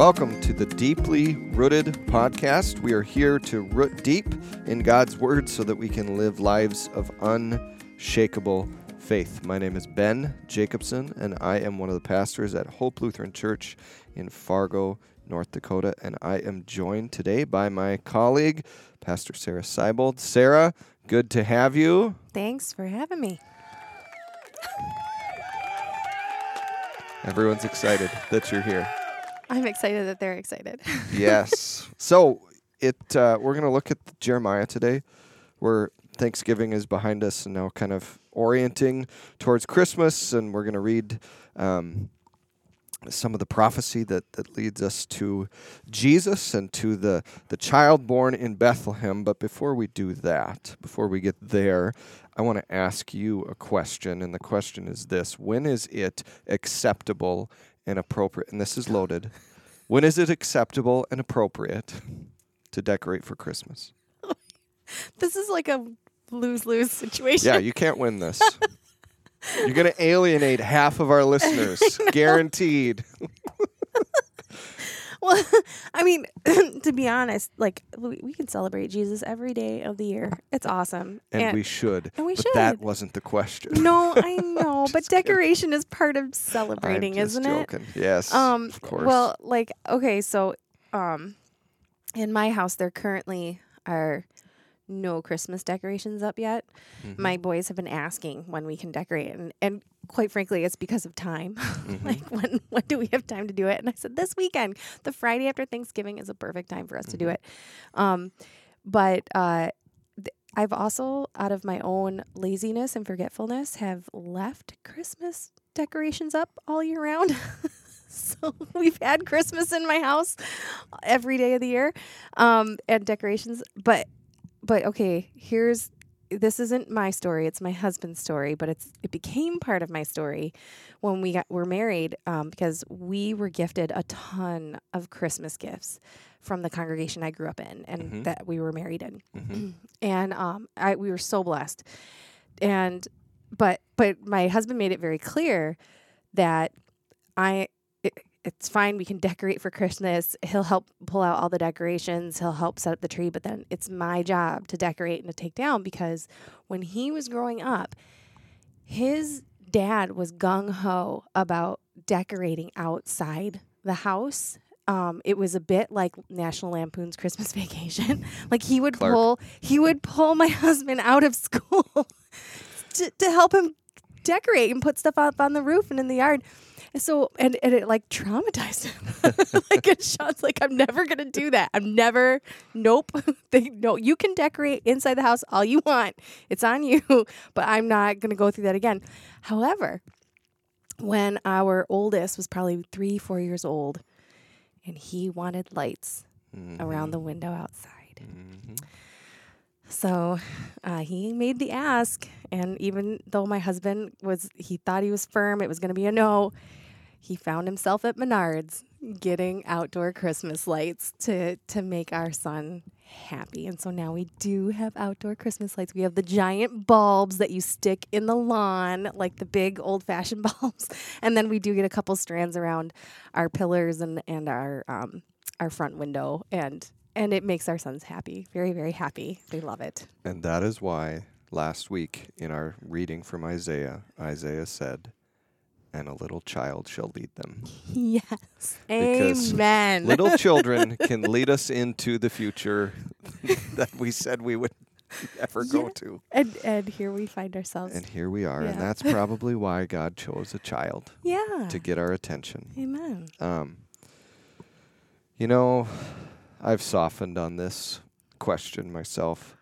Welcome to the Deeply Rooted podcast. We are here to root deep in God's Word so that we can live lives of unshakable faith. My name is Ben Jacobson, and I am one of the pastors at Hope Lutheran Church in Fargo, North Dakota. And I am joined today by my colleague, Pastor Sarah Seibold. Sarah, good to have you. Thanks for having me. Everyone's excited that you're here. I'm excited that they're excited. yes. So it uh, we're going to look at Jeremiah today. Where Thanksgiving is behind us and now kind of orienting towards Christmas, and we're going to read um, some of the prophecy that, that leads us to Jesus and to the, the child born in Bethlehem. But before we do that, before we get there, I want to ask you a question. And the question is this When is it acceptable and appropriate? And this is loaded. When is it acceptable and appropriate to decorate for Christmas? this is like a lose lose situation. Yeah, you can't win this. You're going to alienate half of our listeners, guaranteed. Well, I mean, to be honest, like we, we, can celebrate Jesus every day of the year. It's awesome, and, and we should. And we but should. That wasn't the question. No, I know, but decoration kidding. is part of celebrating, I'm isn't joking. it? Yes. Um. Of course. Well, like okay, so um, in my house there currently are no Christmas decorations up yet. Mm-hmm. My boys have been asking when we can decorate, and, and quite frankly, it's because of time. Mm-hmm. like when when do we have time to do it? And I said this weekend, the Friday after Thanksgiving is a perfect time for us mm-hmm. to do mm-hmm. it. Um, but uh, th- I've also, out of my own laziness and forgetfulness, have left Christmas decorations up all year round. so we've had Christmas in my house every day of the year, um, and decorations. But but okay, here's this isn't my story it's my husband's story but it's it became part of my story when we got were married um, because we were gifted a ton of christmas gifts from the congregation i grew up in and mm-hmm. that we were married in mm-hmm. and um, I, we were so blessed and but but my husband made it very clear that i it's fine. We can decorate for Christmas. He'll help pull out all the decorations. He'll help set up the tree, but then it's my job to decorate and to take down because when he was growing up, his dad was gung ho about decorating outside the house. Um, it was a bit like National Lampoon's Christmas Vacation. like he would Clark. pull, he would pull my husband out of school to, to help him decorate and put stuff up on the roof and in the yard. And so, and, and it like traumatized him. like, and Sean's like, I'm never going to do that. I'm never, nope. they, no, you can decorate inside the house all you want. It's on you, but I'm not going to go through that again. However, when our oldest was probably three, four years old, and he wanted lights mm-hmm. around the window outside. Mm-hmm. So uh, he made the ask, and even though my husband was, he thought he was firm, it was going to be a no he found himself at Menards getting outdoor Christmas lights to to make our son happy. And so now we do have outdoor Christmas lights. We have the giant bulbs that you stick in the lawn, like the big old fashioned bulbs. And then we do get a couple strands around our pillars and, and our um, our front window and and it makes our sons happy. Very, very happy. They love it. And that is why last week in our reading from Isaiah, Isaiah said, and a little child shall lead them. Yes. Because Amen. little children can lead us into the future that we said we would never yeah. go to. And and here we find ourselves. And here we are. Yeah. And that's probably why God chose a child. Yeah. To get our attention. Amen. Um you know, I've softened on this question myself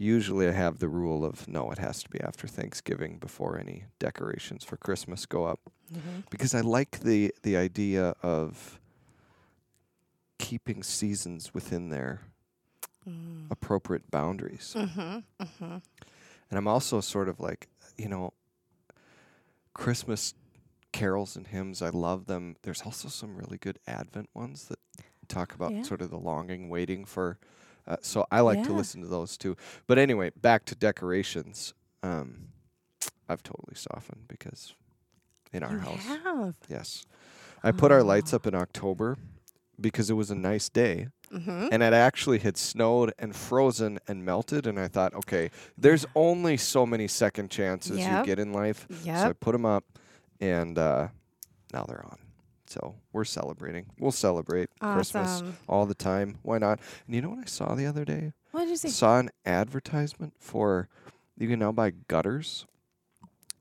usually I have the rule of no, it has to be after Thanksgiving before any decorations for Christmas go up, mm-hmm. because I like the the idea of keeping seasons within their mm. appropriate boundaries. Mm-hmm. Mm-hmm. And I'm also sort of like, you know, Christmas carols and hymns. I love them. There's also some really good Advent ones that talk about yeah. sort of the longing, waiting for uh, so I like yeah. to listen to those too. But anyway, back to decorations. Um, I've totally softened because in our you house, have. yes. I put our lights up in October because it was a nice day. Mm-hmm. And it actually had snowed and frozen and melted. And I thought, okay, there's only so many second chances you get in life. So I put them up, and uh, now they're on. So we're celebrating. We'll celebrate Christmas all the time. Why not? And you know what I saw the other day? What did you say? Saw an advertisement for you can now buy gutters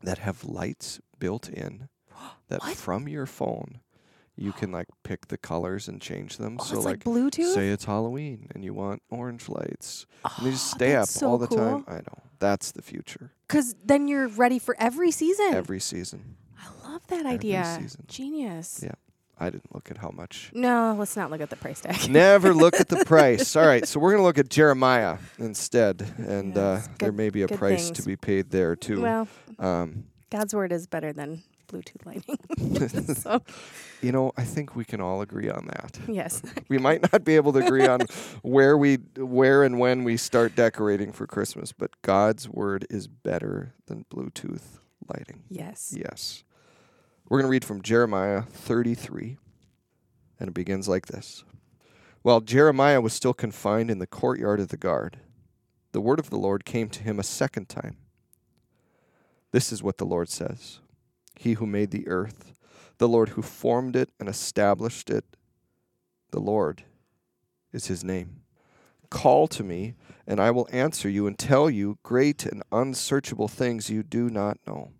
that have lights built in that What? from your phone you can like pick the colors and change them. Oh, so it's like, like Bluetooth. say it's Halloween and you want orange lights. And they just Oh, stay up so all the cool. time. I know. That's the future. Because then you're ready for every season. Every season. Love that idea. season. Genius. Yeah. I didn't look at how much. No, let's not look at the price tag. Never look at the price. All right, so we're going to look at Jeremiah instead, and uh, there good- may be a good price things. to be paid there too. Well, um, God's word is better than Bluetooth lighting. so, you know, I think we can all agree on that. yes. We might not be able to agree on where we, where and when we start decorating for Christmas, but God's word is better than Bluetooth lighting. Yes. Yes. We're going to read from Jeremiah 33, and it begins like this While Jeremiah was still confined in the courtyard of the guard, the word of the Lord came to him a second time. This is what the Lord says He who made the earth, the Lord who formed it and established it, the Lord is his name. Call to me, and I will answer you and tell you great and unsearchable things you do not know.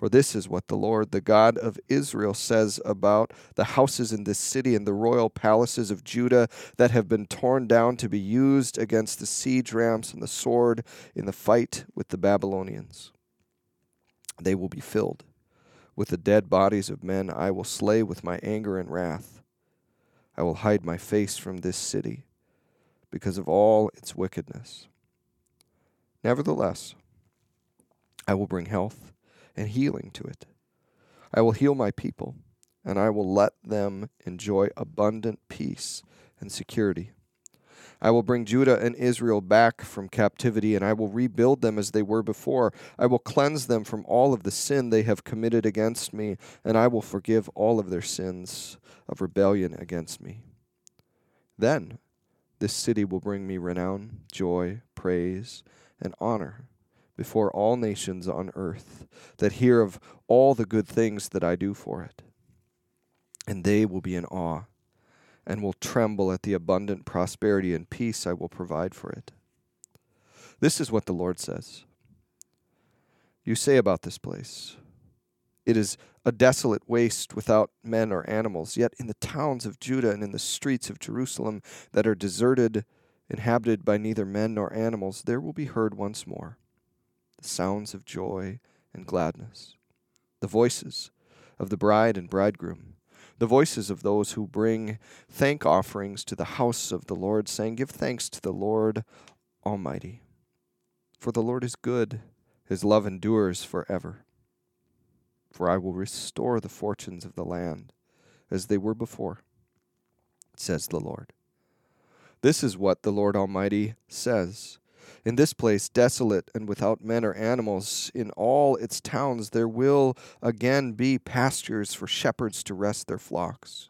For this is what the Lord, the God of Israel, says about the houses in this city and the royal palaces of Judah that have been torn down to be used against the siege rams and the sword in the fight with the Babylonians. They will be filled with the dead bodies of men I will slay with my anger and wrath. I will hide my face from this city because of all its wickedness. Nevertheless, I will bring health and healing to it. I will heal my people, and I will let them enjoy abundant peace and security. I will bring Judah and Israel back from captivity, and I will rebuild them as they were before. I will cleanse them from all of the sin they have committed against me, and I will forgive all of their sins of rebellion against me. Then this city will bring me renown, joy, praise, and honor before all nations on earth that hear of all the good things that I do for it. And they will be in awe and will tremble at the abundant prosperity and peace I will provide for it. This is what the Lord says You say about this place, It is a desolate waste without men or animals, yet in the towns of Judah and in the streets of Jerusalem that are deserted, inhabited by neither men nor animals, there will be heard once more the sounds of joy and gladness, the voices of the bride and bridegroom, the voices of those who bring thank offerings to the house of the Lord, saying, Give thanks to the Lord Almighty. For the Lord is good, his love endures forever. For I will restore the fortunes of the land as they were before, says the Lord. This is what the Lord Almighty says. In this place, desolate and without men or animals, in all its towns there will again be pastures for shepherds to rest their flocks.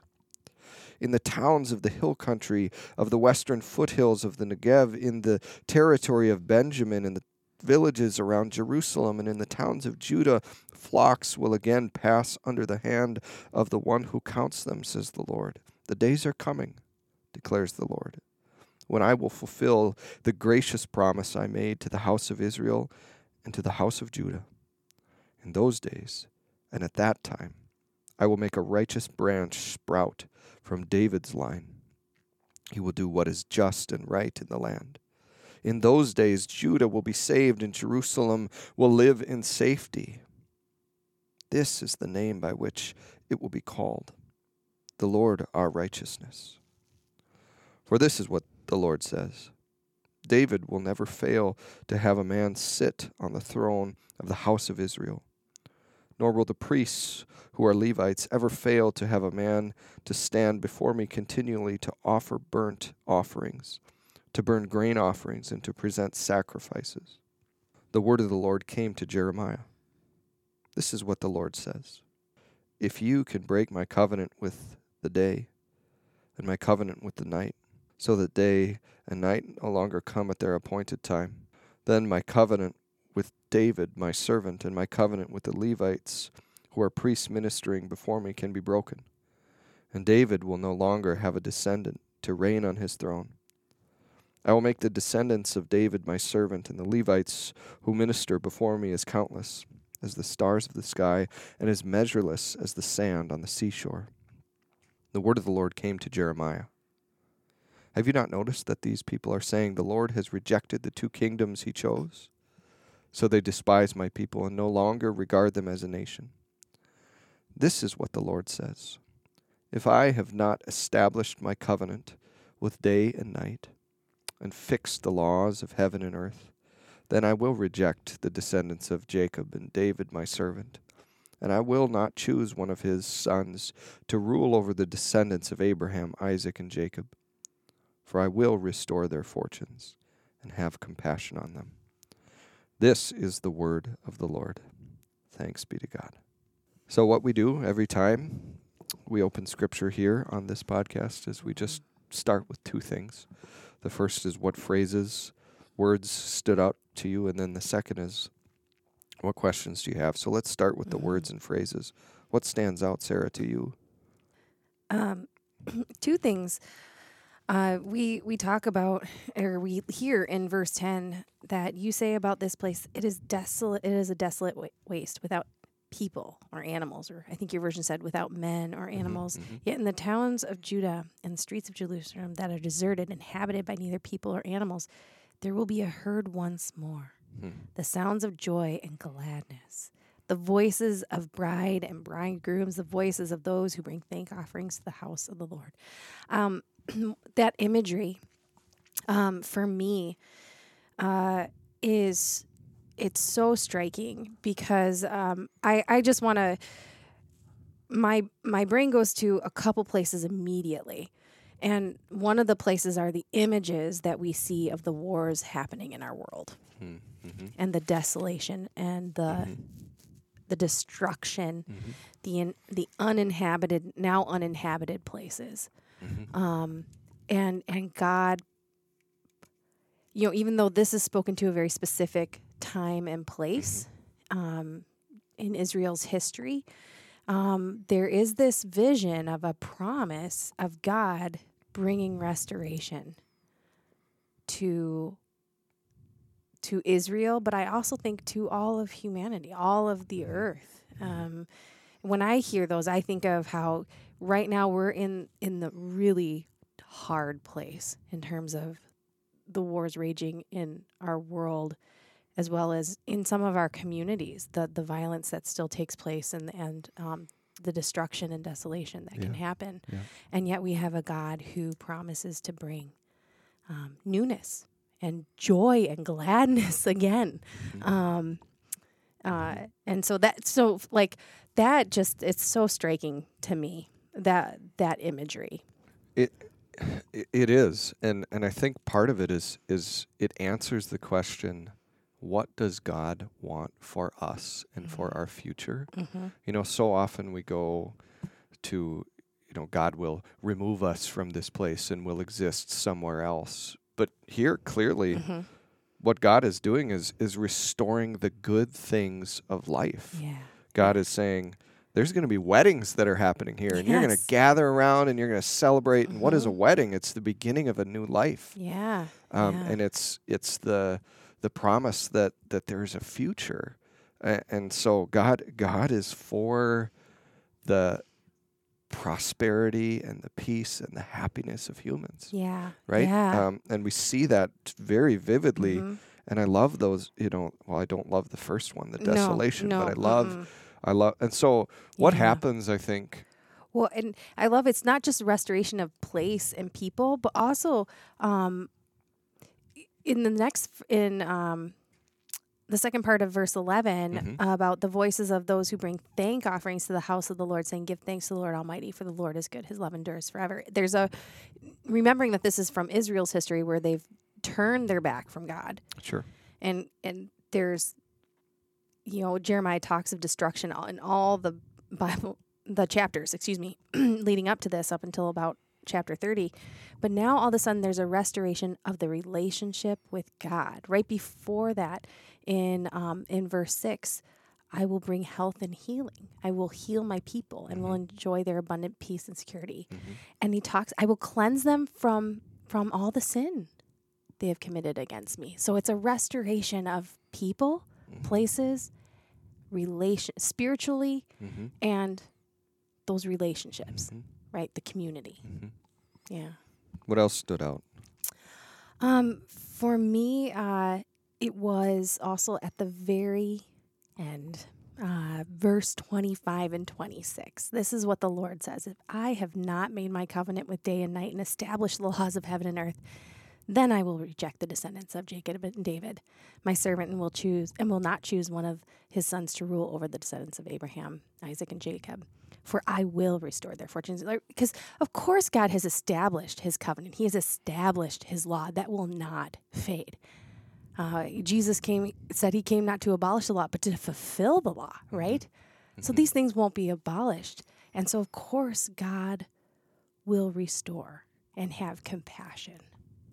In the towns of the hill country, of the western foothills of the Negev, in the territory of Benjamin, in the villages around Jerusalem, and in the towns of Judah, flocks will again pass under the hand of the one who counts them, says the Lord. The days are coming, declares the Lord when I will fulfill the gracious promise I made to the house of Israel and to the house of Judah. In those days and at that time, I will make a righteous branch sprout from David's line. He will do what is just and right in the land. In those days, Judah will be saved, and Jerusalem will live in safety. This is the name by which it will be called the Lord our righteousness. For this is what the Lord says David will never fail to have a man sit on the throne of the house of Israel, nor will the priests who are Levites ever fail to have a man to stand before me continually to offer burnt offerings, to burn grain offerings, and to present sacrifices. The word of the Lord came to Jeremiah. This is what the Lord says if you can break my covenant with the day and my covenant with the night, so that day and night no longer come at their appointed time, then my covenant with David, my servant, and my covenant with the Levites, who are priests ministering before me, can be broken. And David will no longer have a descendant to reign on his throne. I will make the descendants of David my servant, and the Levites who minister before me as countless as the stars of the sky, and as measureless as the sand on the seashore. The word of the Lord came to Jeremiah. Have you not noticed that these people are saying, The Lord has rejected the two kingdoms he chose? So they despise my people and no longer regard them as a nation. This is what the Lord says If I have not established my covenant with day and night, and fixed the laws of heaven and earth, then I will reject the descendants of Jacob and David my servant, and I will not choose one of his sons to rule over the descendants of Abraham, Isaac, and Jacob. For I will restore their fortunes and have compassion on them. This is the word of the Lord. Thanks be to God. So, what we do every time we open scripture here on this podcast is we just start with two things. The first is what phrases, words stood out to you, and then the second is what questions do you have? So let's start with the Mm-hmm. words and phrases. What stands out, Sarah, to you? Um, two things. Uh, we we talk about, or we hear in verse ten that you say about this place, it is desolate. It is a desolate wa- waste without people or animals, or I think your version said without men or animals. mhm. Yet in the towns of Judah and the streets of Jerusalem that are deserted, inhabited by neither people or animals, there will be a heard once more. Hmm. The sounds of joy and gladness, the voices of bride and bridegrooms, the voices of those who bring thank offerings to the house of the Lord. Um, that imagery, um, for me, uh, is it's so striking because um, I I just want to my my brain goes to a couple places immediately. And one of the places are the images that we see of the wars happening in our world Hmm. Mm-hmm. and the desolation and the the destruction, Mm-hmm. the in, the uninhabited now uninhabited places. Um, and and God you know, even though this is spoken to a very specific time and place um, in Israel's history, um, there is this vision of a promise of God bringing restoration to to Israel, but I also think to all of humanity, all of the earth. Um, when I hear those, I think of how right now we're in in the really hard place in terms of the wars raging in our world as well as in some of our communities the the violence that still takes place and and um, the destruction and desolation that can happen. Yeah. and yet we have a God who promises to bring um, newness and joy and gladness again. Um, uh, and so that so like that just it's so striking to me that that imagery It, it is, and and I think part of it is is it answers the question, what does God want for us and for our future? mm-hmm. You know, so often we go to, you know, God will remove us from this place and will exist somewhere else. But here, clearly, Mm-hmm. what God is doing is is restoring the good things of life. yeah God is saying, there's going to be weddings that are happening here, and you're going to gather around and you're going to celebrate. And what is a Mhm. wedding? It's the beginning of a new life, yeah um, yeah. and it's it's the the promise that that there's a future, A- and so God God is for the prosperity and the peace and the happiness of humans, yeah right? yeah Um, and we see that very vividly. Mhm. And I love those. You know, well, I don't love the first one, the No, desolation, no, but I love mm-mm. I love, and so what Yeah. happens? I think. Well, and I love it's not just restoration of place and people, but also um, in the next in um, the second part of verse 11 Mhm. about the voices of those who bring thank offerings to the house of the Lord, saying, "Give thanks to the Lord Almighty, for the Lord is good; His love endures forever." There's a remembering that this is from Israel's history, where they've turned their back from God, Sure. and and there's you know Jeremiah talks of destruction in all the Bible the chapters, excuse me, leading up to this, up until about chapter 30. But now all of a sudden there's a restoration of the relationship with God. Right before that, in um, in verse six, I will bring health and healing. I will heal my people and will enjoy their abundant peace and security. And he talks, I will cleanse them from from all the sin they have committed against me. So it's a restoration of people, places, relation spiritually Mm-hmm. and those relationships, right? The community. Yeah. What else stood out? Um, for me, uh, it was also at the very end, uh, verse 25 and 26. This is what the Lord says If I have not made my covenant with day and night and established the laws of heaven and earth, then I will reject the descendants of Jacob and David, my servant, and will choose and will not choose one of his sons to rule over the descendants of Abraham, Isaac, and Jacob. For I will restore their fortunes. Because of course God has established his covenant. He has established his law that will not fade. Uh, Jesus came said he came not to abolish the law, but to fulfill the law, right? So these things won't be abolished. And so of course God will restore and have compassion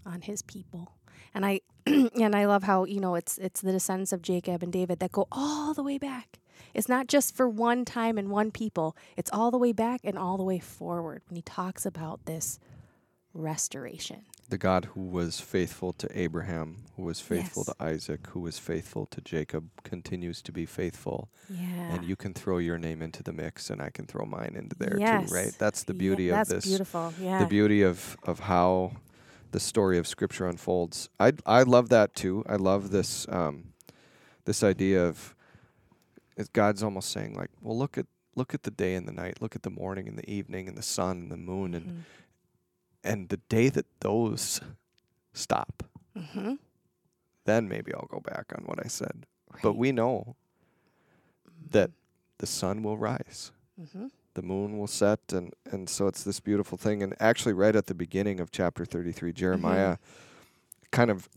on his people. And I and I love how, you know, it's it's the descendants of Jacob and David that go all the way back. It's not just for one time and one people. It's all the way back and all the way forward when he talks about this restoration. The God who was faithful to Abraham, who was faithful Yes. to Isaac, who was faithful to Jacob, continues to be faithful. Yeah. And you can throw your name into the mix, and I can throw mine into there Yes. too, right? That's the Yeah, beauty of that's this. beautiful. Yeah. The beauty of of how the story of Scripture unfolds. I I love that too. I love this um, this idea of God's almost saying like, well, look at look at the day and the night, look at the morning and the evening and the sun and the moon, and Mhm. and the day that those stop, Mhm. then maybe I'll go back on what I said. But we know that the sun will rise Mhm. The moon will set and and so it's this beautiful thing. And actually right at the beginning of chapter 33 Jeremiah kind of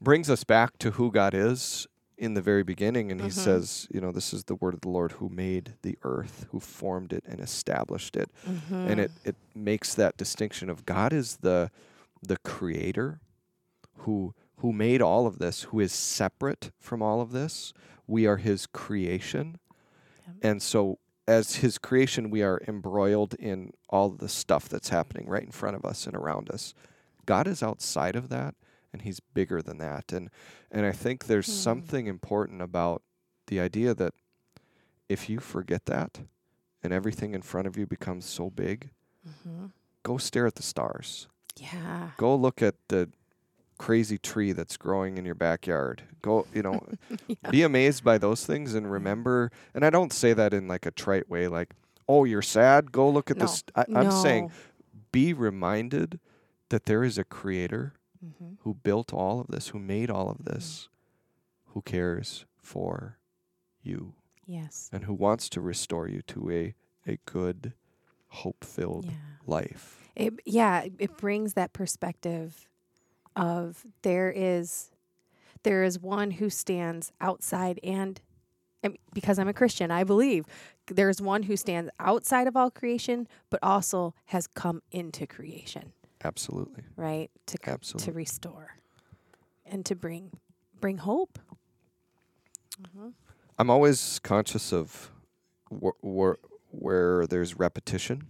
brings us back to who God is in the very beginning. And he Mhm. says you know this is the word of the Lord who made the earth who formed it and established it. And it it makes that distinction of God is the the creator who who made all of this who is separate from all of this. We are his creation. And so as his creation we are embroiled in all the stuff that's happening right in front of us and around us god is outside of that and he's bigger than that and and i think there's Hmm. something important about the idea that if you forget that and everything in front of you becomes so big Mhm. go stare at the stars Yeah. go look at the crazy tree that's growing in your backyard go you know Yeah. be amazed by those things and remember and i don't say that in like a trite way like oh you're sad go look at No. this I, i'm saying be reminded that there is a creator Mhm. who built all of this who made all of this who cares for you Yes. and who wants to restore you to a a good hope filled Yeah. life It, yeah, it brings that perspective of there is there is one who stands outside and and because I'm a Christian, I believe there's one who stands outside of all creation but also has come into creation, absolutely right? To c- to restore and to bring bring hope. Mhm. I'm always conscious of wh- wh- where there's repetition.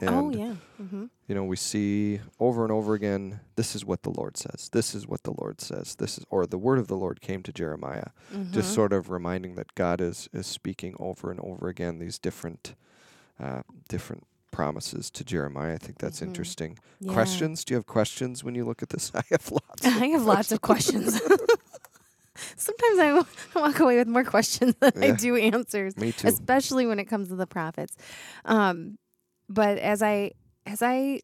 And, oh yeah. hmm you know, we see over and over again, this is what the Lord says. This is what the Lord says. This is, or the word of the Lord came to Jeremiah. Mm-hmm. Just sort of reminding that God is, is speaking over and over again these different, uh, different promises to Jeremiah. I think that's Mhm. interesting. Yeah. Questions? Do you have questions when you look at this? I have lots. I have lots of questions. Sometimes I walk away with more questions than I do answers, Me too. especially when it comes to the prophets. Um, but as I as I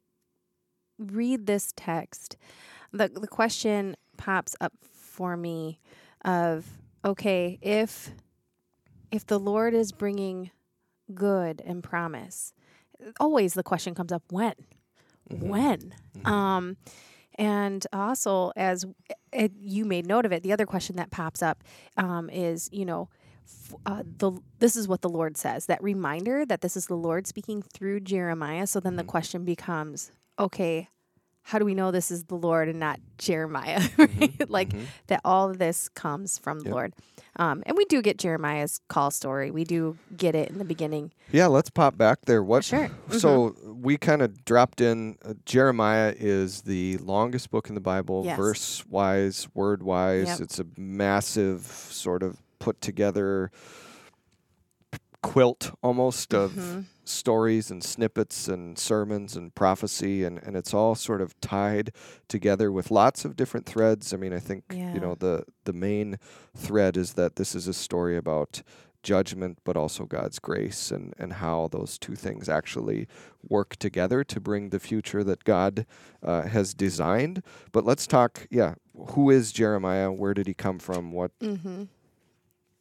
read this text, the the question pops up for me of okay, if if the Lord is bringing good and promise, always the question comes up when Mhm. when Mhm. um and also as it, you made note of it the other question that pops up um, is you know uh, the this is what the Lord says. That reminder that this is the Lord speaking through Jeremiah. So then the Mhm. question becomes, okay, how do we know this is the Lord and not Jeremiah? right? Like Mhm. that all of this comes from the Yep. Lord. Um, and we do get Jeremiah's call story. We do get it in the beginning. Yeah, let's pop back there. What? Sure. So we kind of dropped in. Uh, Jeremiah is the longest book in the Bible, Yes. verse wise, word wise. Yep. It's a massive sort of put together quilt almost of Mhm. stories and snippets and sermons and prophecy and, and it's all sort of tied together with lots of different threads. I mean, I think Yeah. you know the the main thread is that this is a story about judgment but also God's grace and and how those two things actually work together to bring the future that God uh, has designed. But let's talk yeah, who is Jeremiah? Where did he come from? What Mm-hmm.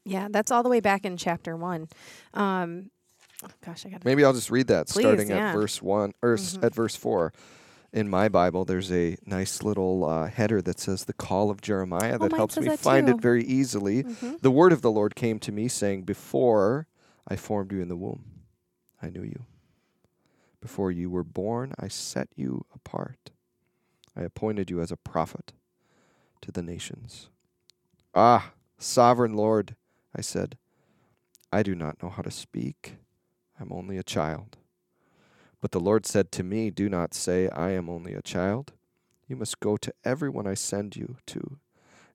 Yeah, that's all the way back in chapter one. Um, oh gosh, I got. Maybe I'll just read that Please, starting yeah. at verse 1 or s Mhm. at verse 4. In my Bible, there's a nice little uh, header that says the call of Jeremiah Oh, that mine helps me that find too. it very easily. hmm The word of the Lord came to me, saying, Before I formed you in the womb, I knew you. Before you were born, I set you apart. I appointed you as a prophet to the nations. Ah, sovereign Lord, I said, I do not know how to speak. I'm only a child. But the Lord said to me, Do not say, I am only a child. You must go to everyone I send you to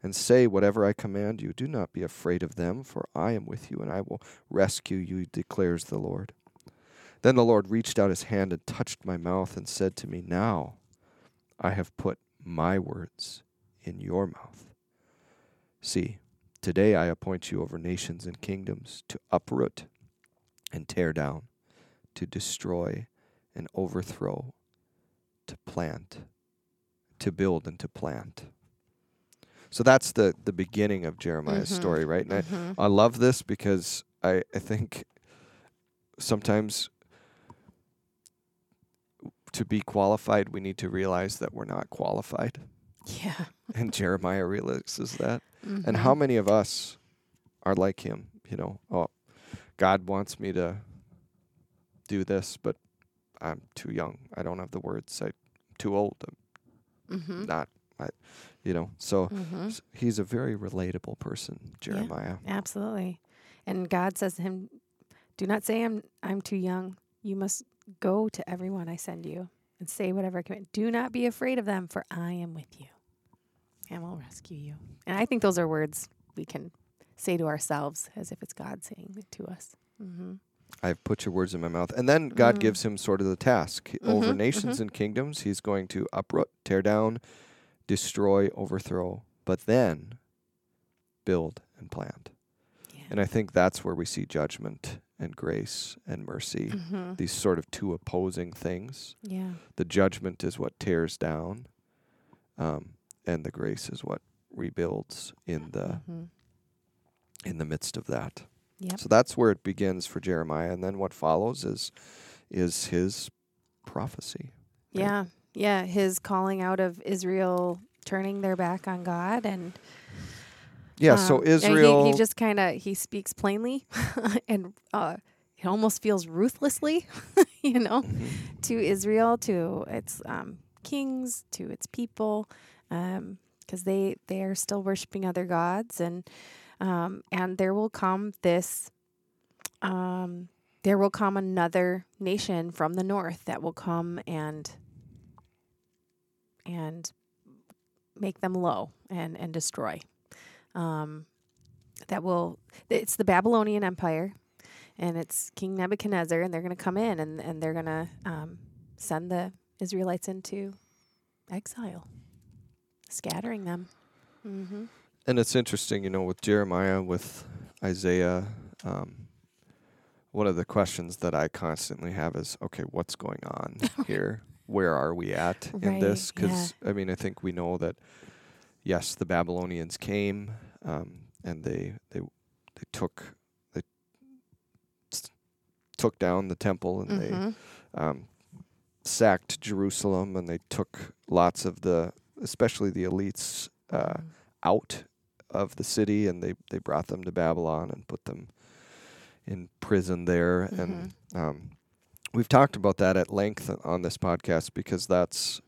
and say whatever I command you. Do not be afraid of them, for I am with you, and I will rescue you, declares the Lord. Then the Lord reached out his hand and touched my mouth and said to me, Now I have put my words in your mouth. See, today I appoint you over nations and kingdoms to uproot and tear down, to destroy and overthrow, to plant, to build and to plant. So that's the the beginning of Jeremiah's Mhm. story, right? And I, hmm I love this because I, I think sometimes to be qualified, we need to realize that we're not qualified. Yeah. And Jeremiah realizes that. And Mhm. how many of us are like him? You know, oh, God wants me to do this, but I'm too young. I don't have the words. I'm too old. I'm Mhm. not, I, you know. So Mhm. he's a very relatable person, Jeremiah. Absolutely. And God says to him, "Do not say I'm I'm too young. You must go to everyone I send you and say whatever I command. Do not be afraid of them, for I am with you, and will rescue you." And I think those are words we can say to ourselves as if it's God saying it to us. Mm-hmm. I've put your words in my mouth. And then God Mhm. gives him sort of the task. He- Over Mhm, nations and kingdoms, he's going to uproot, tear down, destroy, overthrow, but then build and plant. Yeah. And I think that's where we see judgment and grace and mercy, hmm these sort of two opposing things. Yeah. The judgment is what tears down, um, and the grace is what rebuilds in the hmm in the midst of that. Yep. So that's where it begins for Jeremiah, and then what follows is is his prophecy. right? Yeah. Yeah. His calling out of Israel turning their back on God and Yeah. so Um, he- Israel. He, just kind of he speaks plainly, and uh, it almost feels ruthlessly, you know, Mhm. to Israel, to its um, kings, to its people, because they they are still worshiping other gods, and um, and there will come this. Um, there will come another nation from the north that will come and and make them low and and destroy um, that will it's the Babylonian Empire and it's King Nebuchadnezzar and they're going to come in and, and they're going to um, send the Israelites into exile, scattering them. Mm-hmm. And it's interesting, you know, with Jeremiah, with Isaiah. Um, one of the questions that I constantly have is, okay, what's going on here? Where are we at in this? Right, yeah. Because I mean, I think we know that yes, the Babylonians came um, and they they they took they s- took down the temple and they Mm-hmm. um, sacked Jerusalem and they took lots of the, especially the elites, uh, out of the city, and they they brought them to Babylon and put them in prison there. And um, we've talked about that at length on this podcast because that's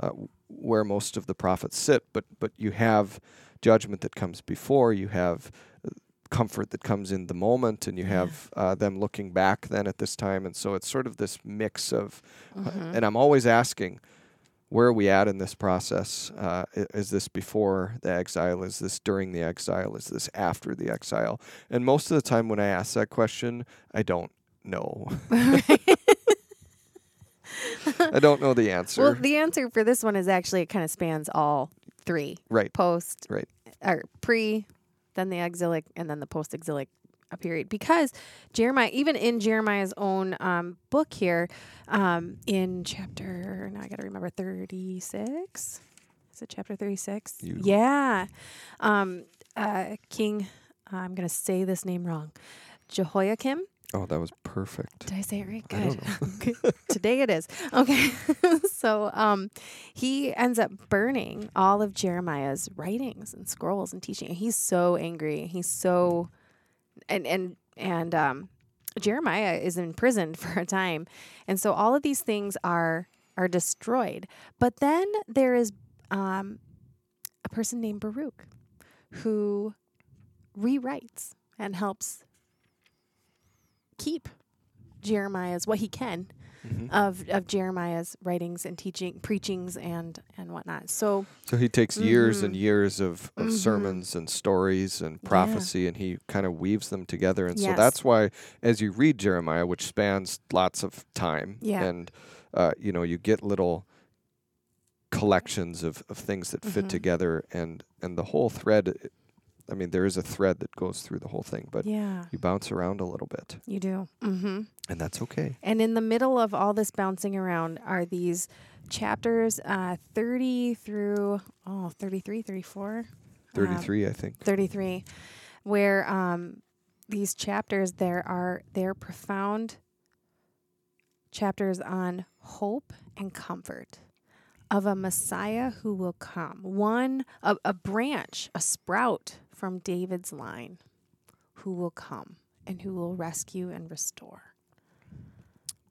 uh, where most of the prophets sit. But but you have judgment that comes before. You have uh, comfort that comes in the moment, and you have uh, them looking back then at this time. And so it's sort of this mix of. uh, Mhm. and I'm always asking. Where are we at in this process? Uh, is this before the exile? Is this during the exile? Is this after the exile? And most of the time, when I ask that question, I don't know. I don't know the answer. well, the answer for this one is actually it kind of spans all three right. post, Right. or pre, then the exilic, and then the post exilic period. Because Jeremiah, even in Jeremiah's own um, book here, um, in chapter, now I got to remember, 36. Is it chapter 36? You- Yeah. Um, uh, King, I'm going to say this name wrong. Jehoiakim. Oh, that was perfect. Did I say it right? I don't Good. Good. Today it is. Okay. so um, he ends up burning all of Jeremiah's writings and scrolls and teaching. And he's so angry. He's so and and and um, Jeremiah is imprisoned for a time, and so all of these things are are destroyed. But then there is um, a person named Baruch who rewrites and helps keep Jeremiah's what he can Mhm. of of Jeremiah's writings and teaching preachings and and whatnot. So So he takes years and Mhm. years of, of Mhm. sermons and stories and Yeah. prophecy, and he kind of weaves them together. And so that's why, as you read Jeremiah, which spans lots of time, Yeah. and uh, you know, you get little collections of, of things that fit Mhm. together, and and the whole thread. I mean, there is a thread that goes through the whole thing, but yeah, you bounce around a little bit, you do. Mm-hmm. and that's okay. And in the middle of all this bouncing around are these chapters uh, 30 through oh 33 34 Thirty-three, I think. 33 where um, these chapters there are they're profound chapters on hope and comfort of a messiah who will come one a, a branch a sprout from david's line who will come and who will rescue and restore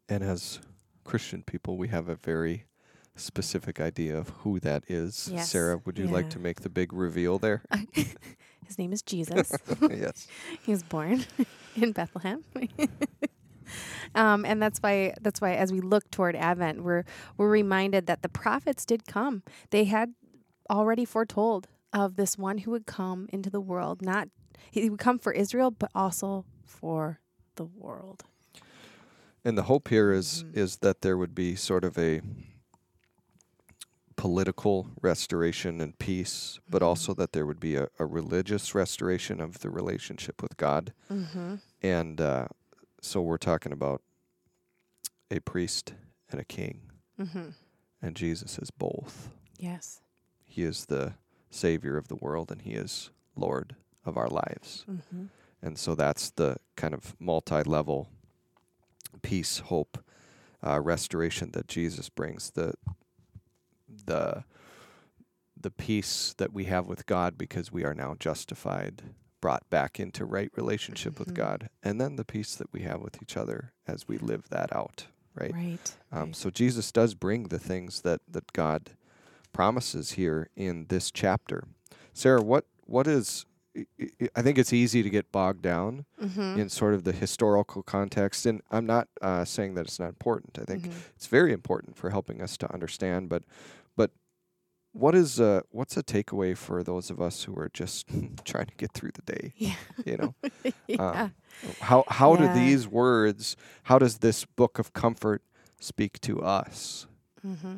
And as Christian people, we have a very specific idea of who that is. Yes. Sarah, would you like to make the big reveal there? his name is jesus yes. he was born in Bethlehem. um, and that's why that's why as we look toward Advent, we're we're reminded that the prophets did come. They had already foretold of this one who would come into the world. Not he would come for Israel, but also for the world. And the hope here is Mhm. is that there would be sort of a political restoration and peace, but Mhm. also that there would be a, a religious restoration of the relationship with God. Mm-hmm. And uh, so we're talking about a priest and a king, Mm-hmm. and Jesus is both. Yes. He is the Savior of the world, and He is Lord of our lives. Mm-hmm. And so that's the kind of multi level peace, hope, uh, restoration that Jesus brings. The the the peace that we have with God because we are now justified, brought back into right relationship Mhm. with God, and then the peace that we have with each other as we live that out. Right. Right. Um, right. So Jesus does bring the things that that God promises here in this chapter. Sarah, what what is? I- think it's easy to get bogged down Mm-hmm. in sort of the historical context, and I'm not uh, saying that it's not important. I think Mhm. it's very important for helping us to understand. But but what is uh, what's a takeaway for those of us who are just trying to get through the day? Yeah. You know, yeah. how how Yeah. do these words? How does this book of comfort speak to us? Mm-hmm.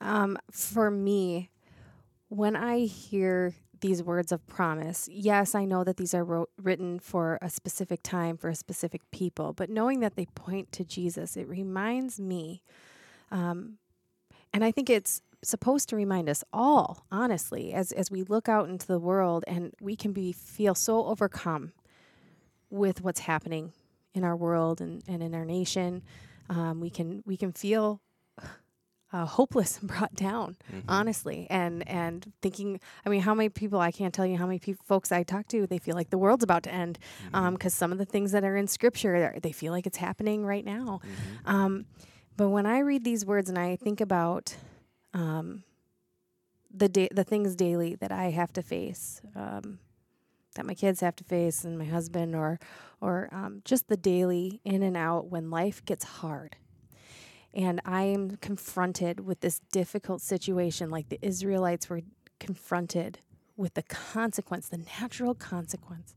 Um, for me, when I hear these words of promise, yes, I know that these are wrote, written for a specific time, for a specific people, but knowing that they point to Jesus, it reminds me, um, and I think it's supposed to remind us all, honestly, as as we look out into the world and we can be feel so overcome with what's happening in our world and, and in our nation. Um, we can we can feel uh, hopeless and brought down, Mhm. honestly. And and thinking, I mean, how many people I can't tell you how many peop folks I talk to, they feel like the world's about to end because some of the things that are in Scripture, they're- feel like it's happening right now. Mhm. Um, but when I read these words and I think about um, the da- the things daily that I have to face, um, that my kids have to face, and my husband, or or um, just the daily in and out when life gets hard, and I am confronted with this difficult situation, like the Israelites were confronted with the consequence, the natural consequence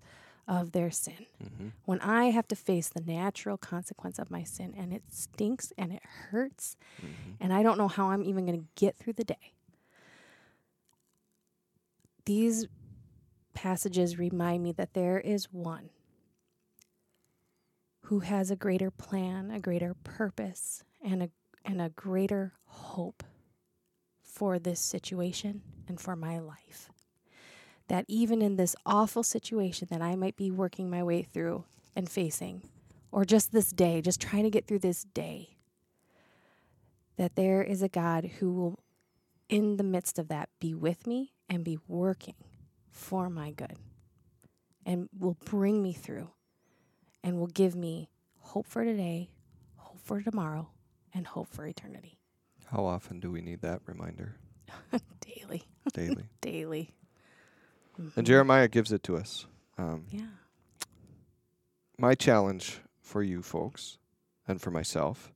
of their sin Mhm. when I have to face the natural consequence of my sin and it stinks and it hurts Mhm. and I don't know how I'm even going to get through the day. These passages remind me that there is one who has a greater plan, a greater purpose, and a and a greater hope for this situation and for my life. That even in this awful situation that I might be working my way through and facing, or just this day, just trying to get through this day, that there is a God who will, in the midst of that, be with me and be working for my good and will bring me through and will give me hope for today, hope for tomorrow, and hope for eternity How often do we need that reminder? daily, Daily. daily. and Mhm. Jeremiah gives it to us. Um, Yeah. my challenge for you folks and for myself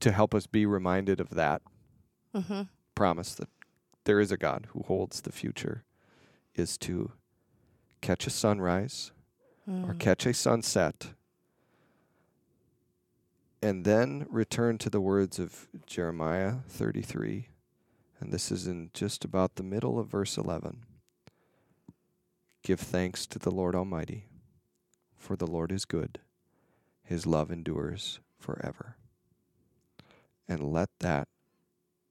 to help us be reminded of that Mm-hmm. promise that there is a God who holds the future is to catch a sunrise or Mm. catch a sunset and then return to the words of Jeremiah 33 and this is in just about the middle of verse 11 give thanks to the Lord Almighty for the Lord is good. His love endures forever. And let that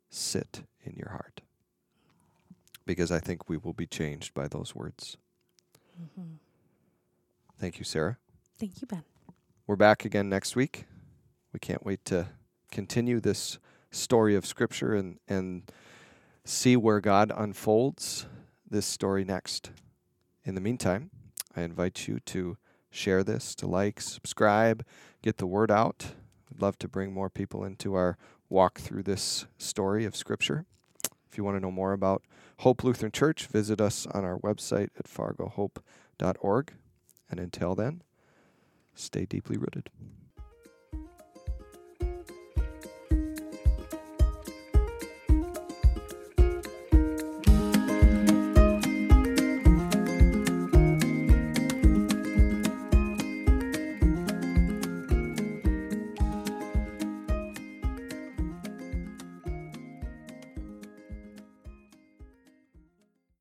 sit in your heart. Because I think we will be changed by those words. Mhm. thank you Sarah. Thank you, Ben. We're back again next week. We can't wait to continue this story of Scripture and, and see where God unfolds this story next. In the meantime, I invite you to share this, to like, subscribe, get the word out. I'd love to bring more people into our walk through this story of Scripture. If you want to know more about Hope Lutheran Church, visit us on our website at fargohope.org. And until then, stay deeply rooted.